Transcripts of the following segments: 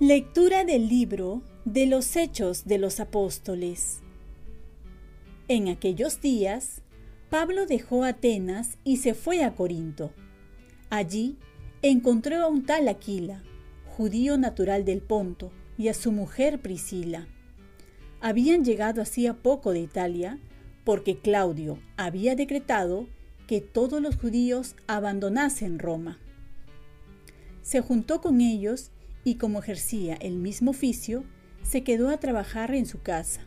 Lectura del libro de los Hechos de los Apóstoles. En aquellos días, Pablo dejó Atenas y se fue a Corinto. Allí encontró a un tal Aquila, judío natural del Ponto, y a su mujer Priscila. Habían llegado hacía poco de Italia porque Claudio había decretado que todos los judíos abandonasen Roma. Se juntó con ellos y como ejercía el mismo oficio, se quedó a trabajar en su casa.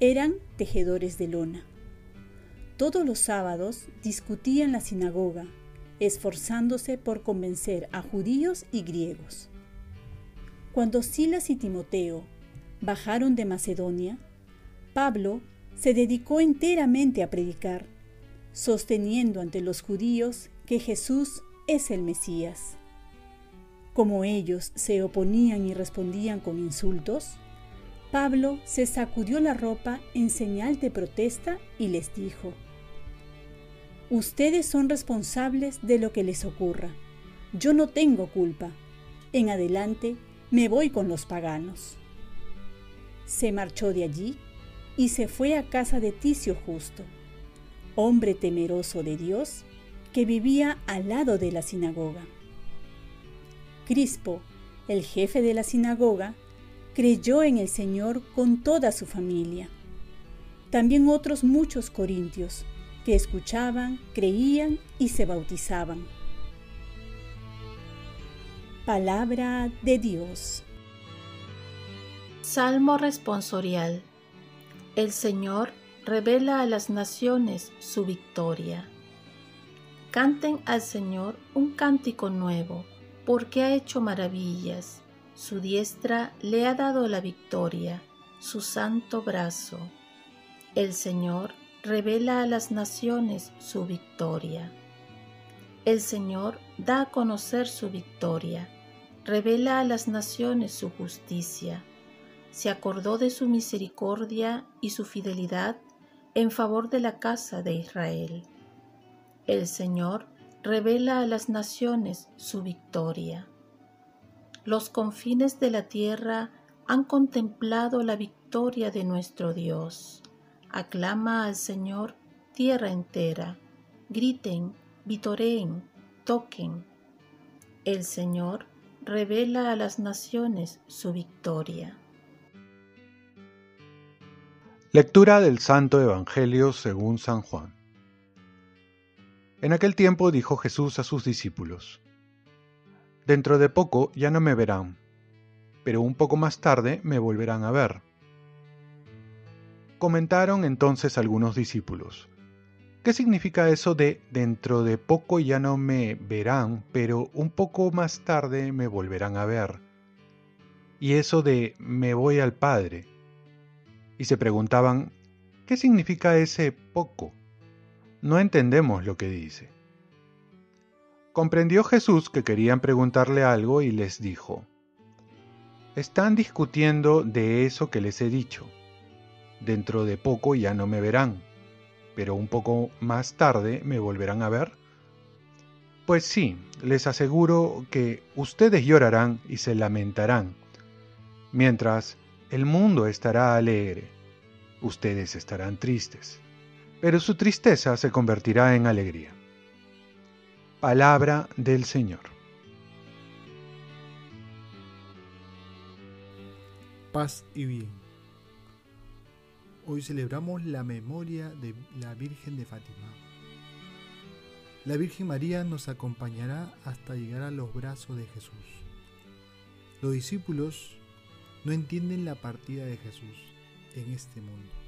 Eran tejedores de lona. Todos los sábados discutían en la sinagoga, esforzándose por convencer a judíos y griegos. Cuando Silas y Timoteo bajaron de Macedonia, Pablo se dedicó enteramente a predicar, sosteniendo ante los judíos que Jesús es el Mesías. Como ellos se oponían y respondían con insultos, Pablo se sacudió la ropa en señal de protesta y les dijo, Ustedes son responsables de lo que les ocurra. Yo no tengo culpa. En adelante me voy con los paganos. Se marchó de allí y se fue a casa de Ticio Justo, hombre temeroso de Dios que vivía al lado de la sinagoga. Crispo, el jefe de la sinagoga, creyó en el Señor con toda su familia. También otros muchos corintios que escuchaban, creían y se bautizaban. Palabra de Dios. Salmo responsorial. El Señor revela a las naciones su victoria. Canten al Señor un cántico nuevo, porque ha hecho maravillas. Su diestra le ha dado la victoria, su santo brazo. El Señor revela a las naciones su victoria. El Señor da a conocer su victoria, revela a las naciones su justicia. Se acordó de su misericordia y su fidelidad en favor de la casa de Israel. El Señor revela a las naciones su victoria. Los confines de la tierra han contemplado la victoria de nuestro Dios. Aclama al Señor tierra entera. Griten, vitoreen, toquen. El Señor revela a las naciones su victoria. Lectura del Santo Evangelio según San Juan. En aquel tiempo dijo Jesús a sus discípulos, Dentro de poco ya no me verán, pero un poco más tarde me volverán a ver Comentaron entonces algunos discípulos, ¿qué significa eso de dentro de poco ya no me verán, pero un poco más tarde me volverán a ver? Y eso de me voy al Padre. Y se preguntaban, ¿qué significa ese poco? No entendemos lo que dice. Comprendió Jesús que querían preguntarle algo y les dijo, Están discutiendo de eso que les he dicho dentro de poco ya no me verán, pero un poco más tarde me volverán a ver? Pues sí, les aseguro que ustedes llorarán y se lamentarán, mientras el mundo estará alegre, ustedes estarán tristes, pero su tristeza se convertirá en alegría. Palabra del Señor. Paz y bien. Hoy celebramos la memoria de la Virgen de Fátima. La Virgen María nos acompañará hasta llegar a los brazos de Jesús. Los discípulos no entienden la partida de Jesús en este mundo.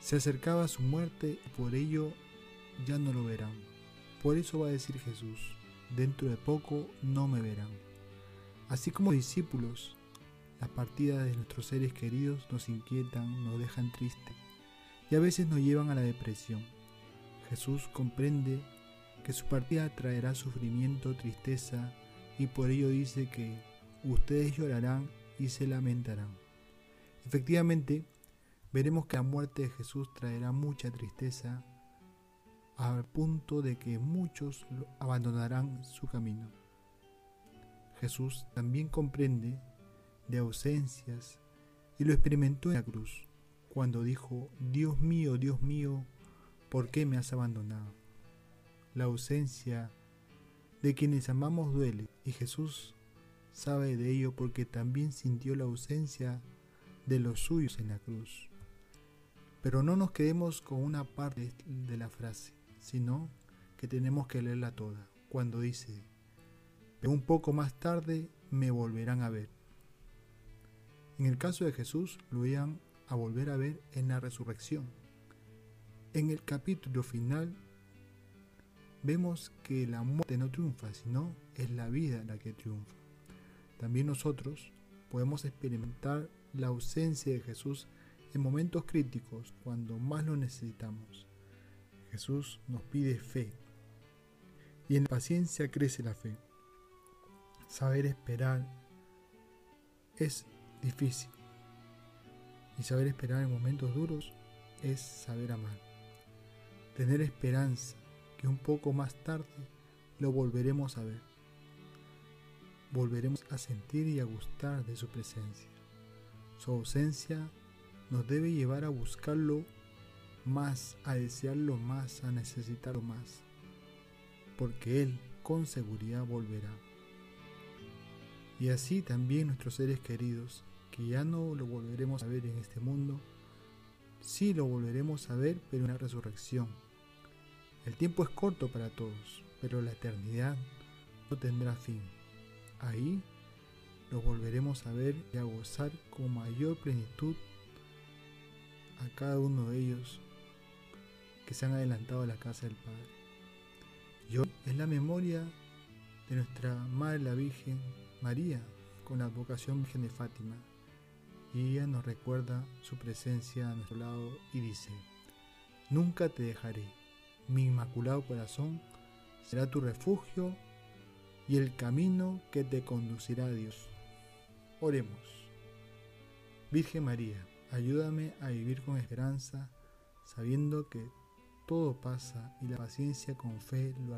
Se acercaba a su muerte y por ello ya no lo verán. Por eso va a decir Jesús, dentro de poco no me verán. Así como discípulos las partidas de nuestros seres queridos nos inquietan, nos dejan tristes y a veces nos llevan a la depresión. Jesús comprende que su partida traerá sufrimiento, tristeza y por ello dice que ustedes llorarán y se lamentarán. Efectivamente, veremos que la muerte de Jesús traerá mucha tristeza al punto de que muchos abandonarán su camino. Jesús también comprende de ausencias y lo experimentó en la cruz, cuando dijo, Dios mío, Dios mío, ¿por qué me has abandonado? La ausencia de quienes amamos duele y Jesús sabe de ello porque también sintió la ausencia de los suyos en la cruz. Pero no nos quedemos con una parte de la frase, sino que tenemos que leerla toda, cuando dice, un poco más tarde me volverán a ver. En el caso de Jesús, lo iban a volver a ver en la resurrección. En el capítulo final vemos que la muerte no triunfa, sino es la vida la que triunfa. También nosotros podemos experimentar la ausencia de Jesús en momentos críticos, cuando más lo necesitamos. Jesús nos pide fe y en la paciencia crece la fe. Saber esperar es difícil. Y saber esperar en momentos duros es saber amar. Tener esperanza que un poco más tarde lo volveremos a ver. Volveremos a sentir y a gustar de su presencia. Su ausencia nos debe llevar a buscarlo más, a desearlo más, a necesitarlo más. Porque Él con seguridad volverá. Y así también nuestros seres queridos que ya no lo volveremos a ver en este mundo, sí lo volveremos a ver, pero en la resurrección. El tiempo es corto para todos, pero la eternidad no tendrá fin. Ahí los volveremos a ver y a gozar con mayor plenitud a cada uno de ellos que se han adelantado a la casa del Padre. Y hoy es la memoria de nuestra Madre la Virgen María con la advocación Virgen de Fátima y ella nos recuerda su presencia a nuestro lado y dice, Nunca te dejaré, mi inmaculado corazón será tu refugio y el camino que te conducirá a Dios. Oremos. Virgen María, ayúdame a vivir con esperanza, sabiendo que todo pasa y la paciencia con fe lo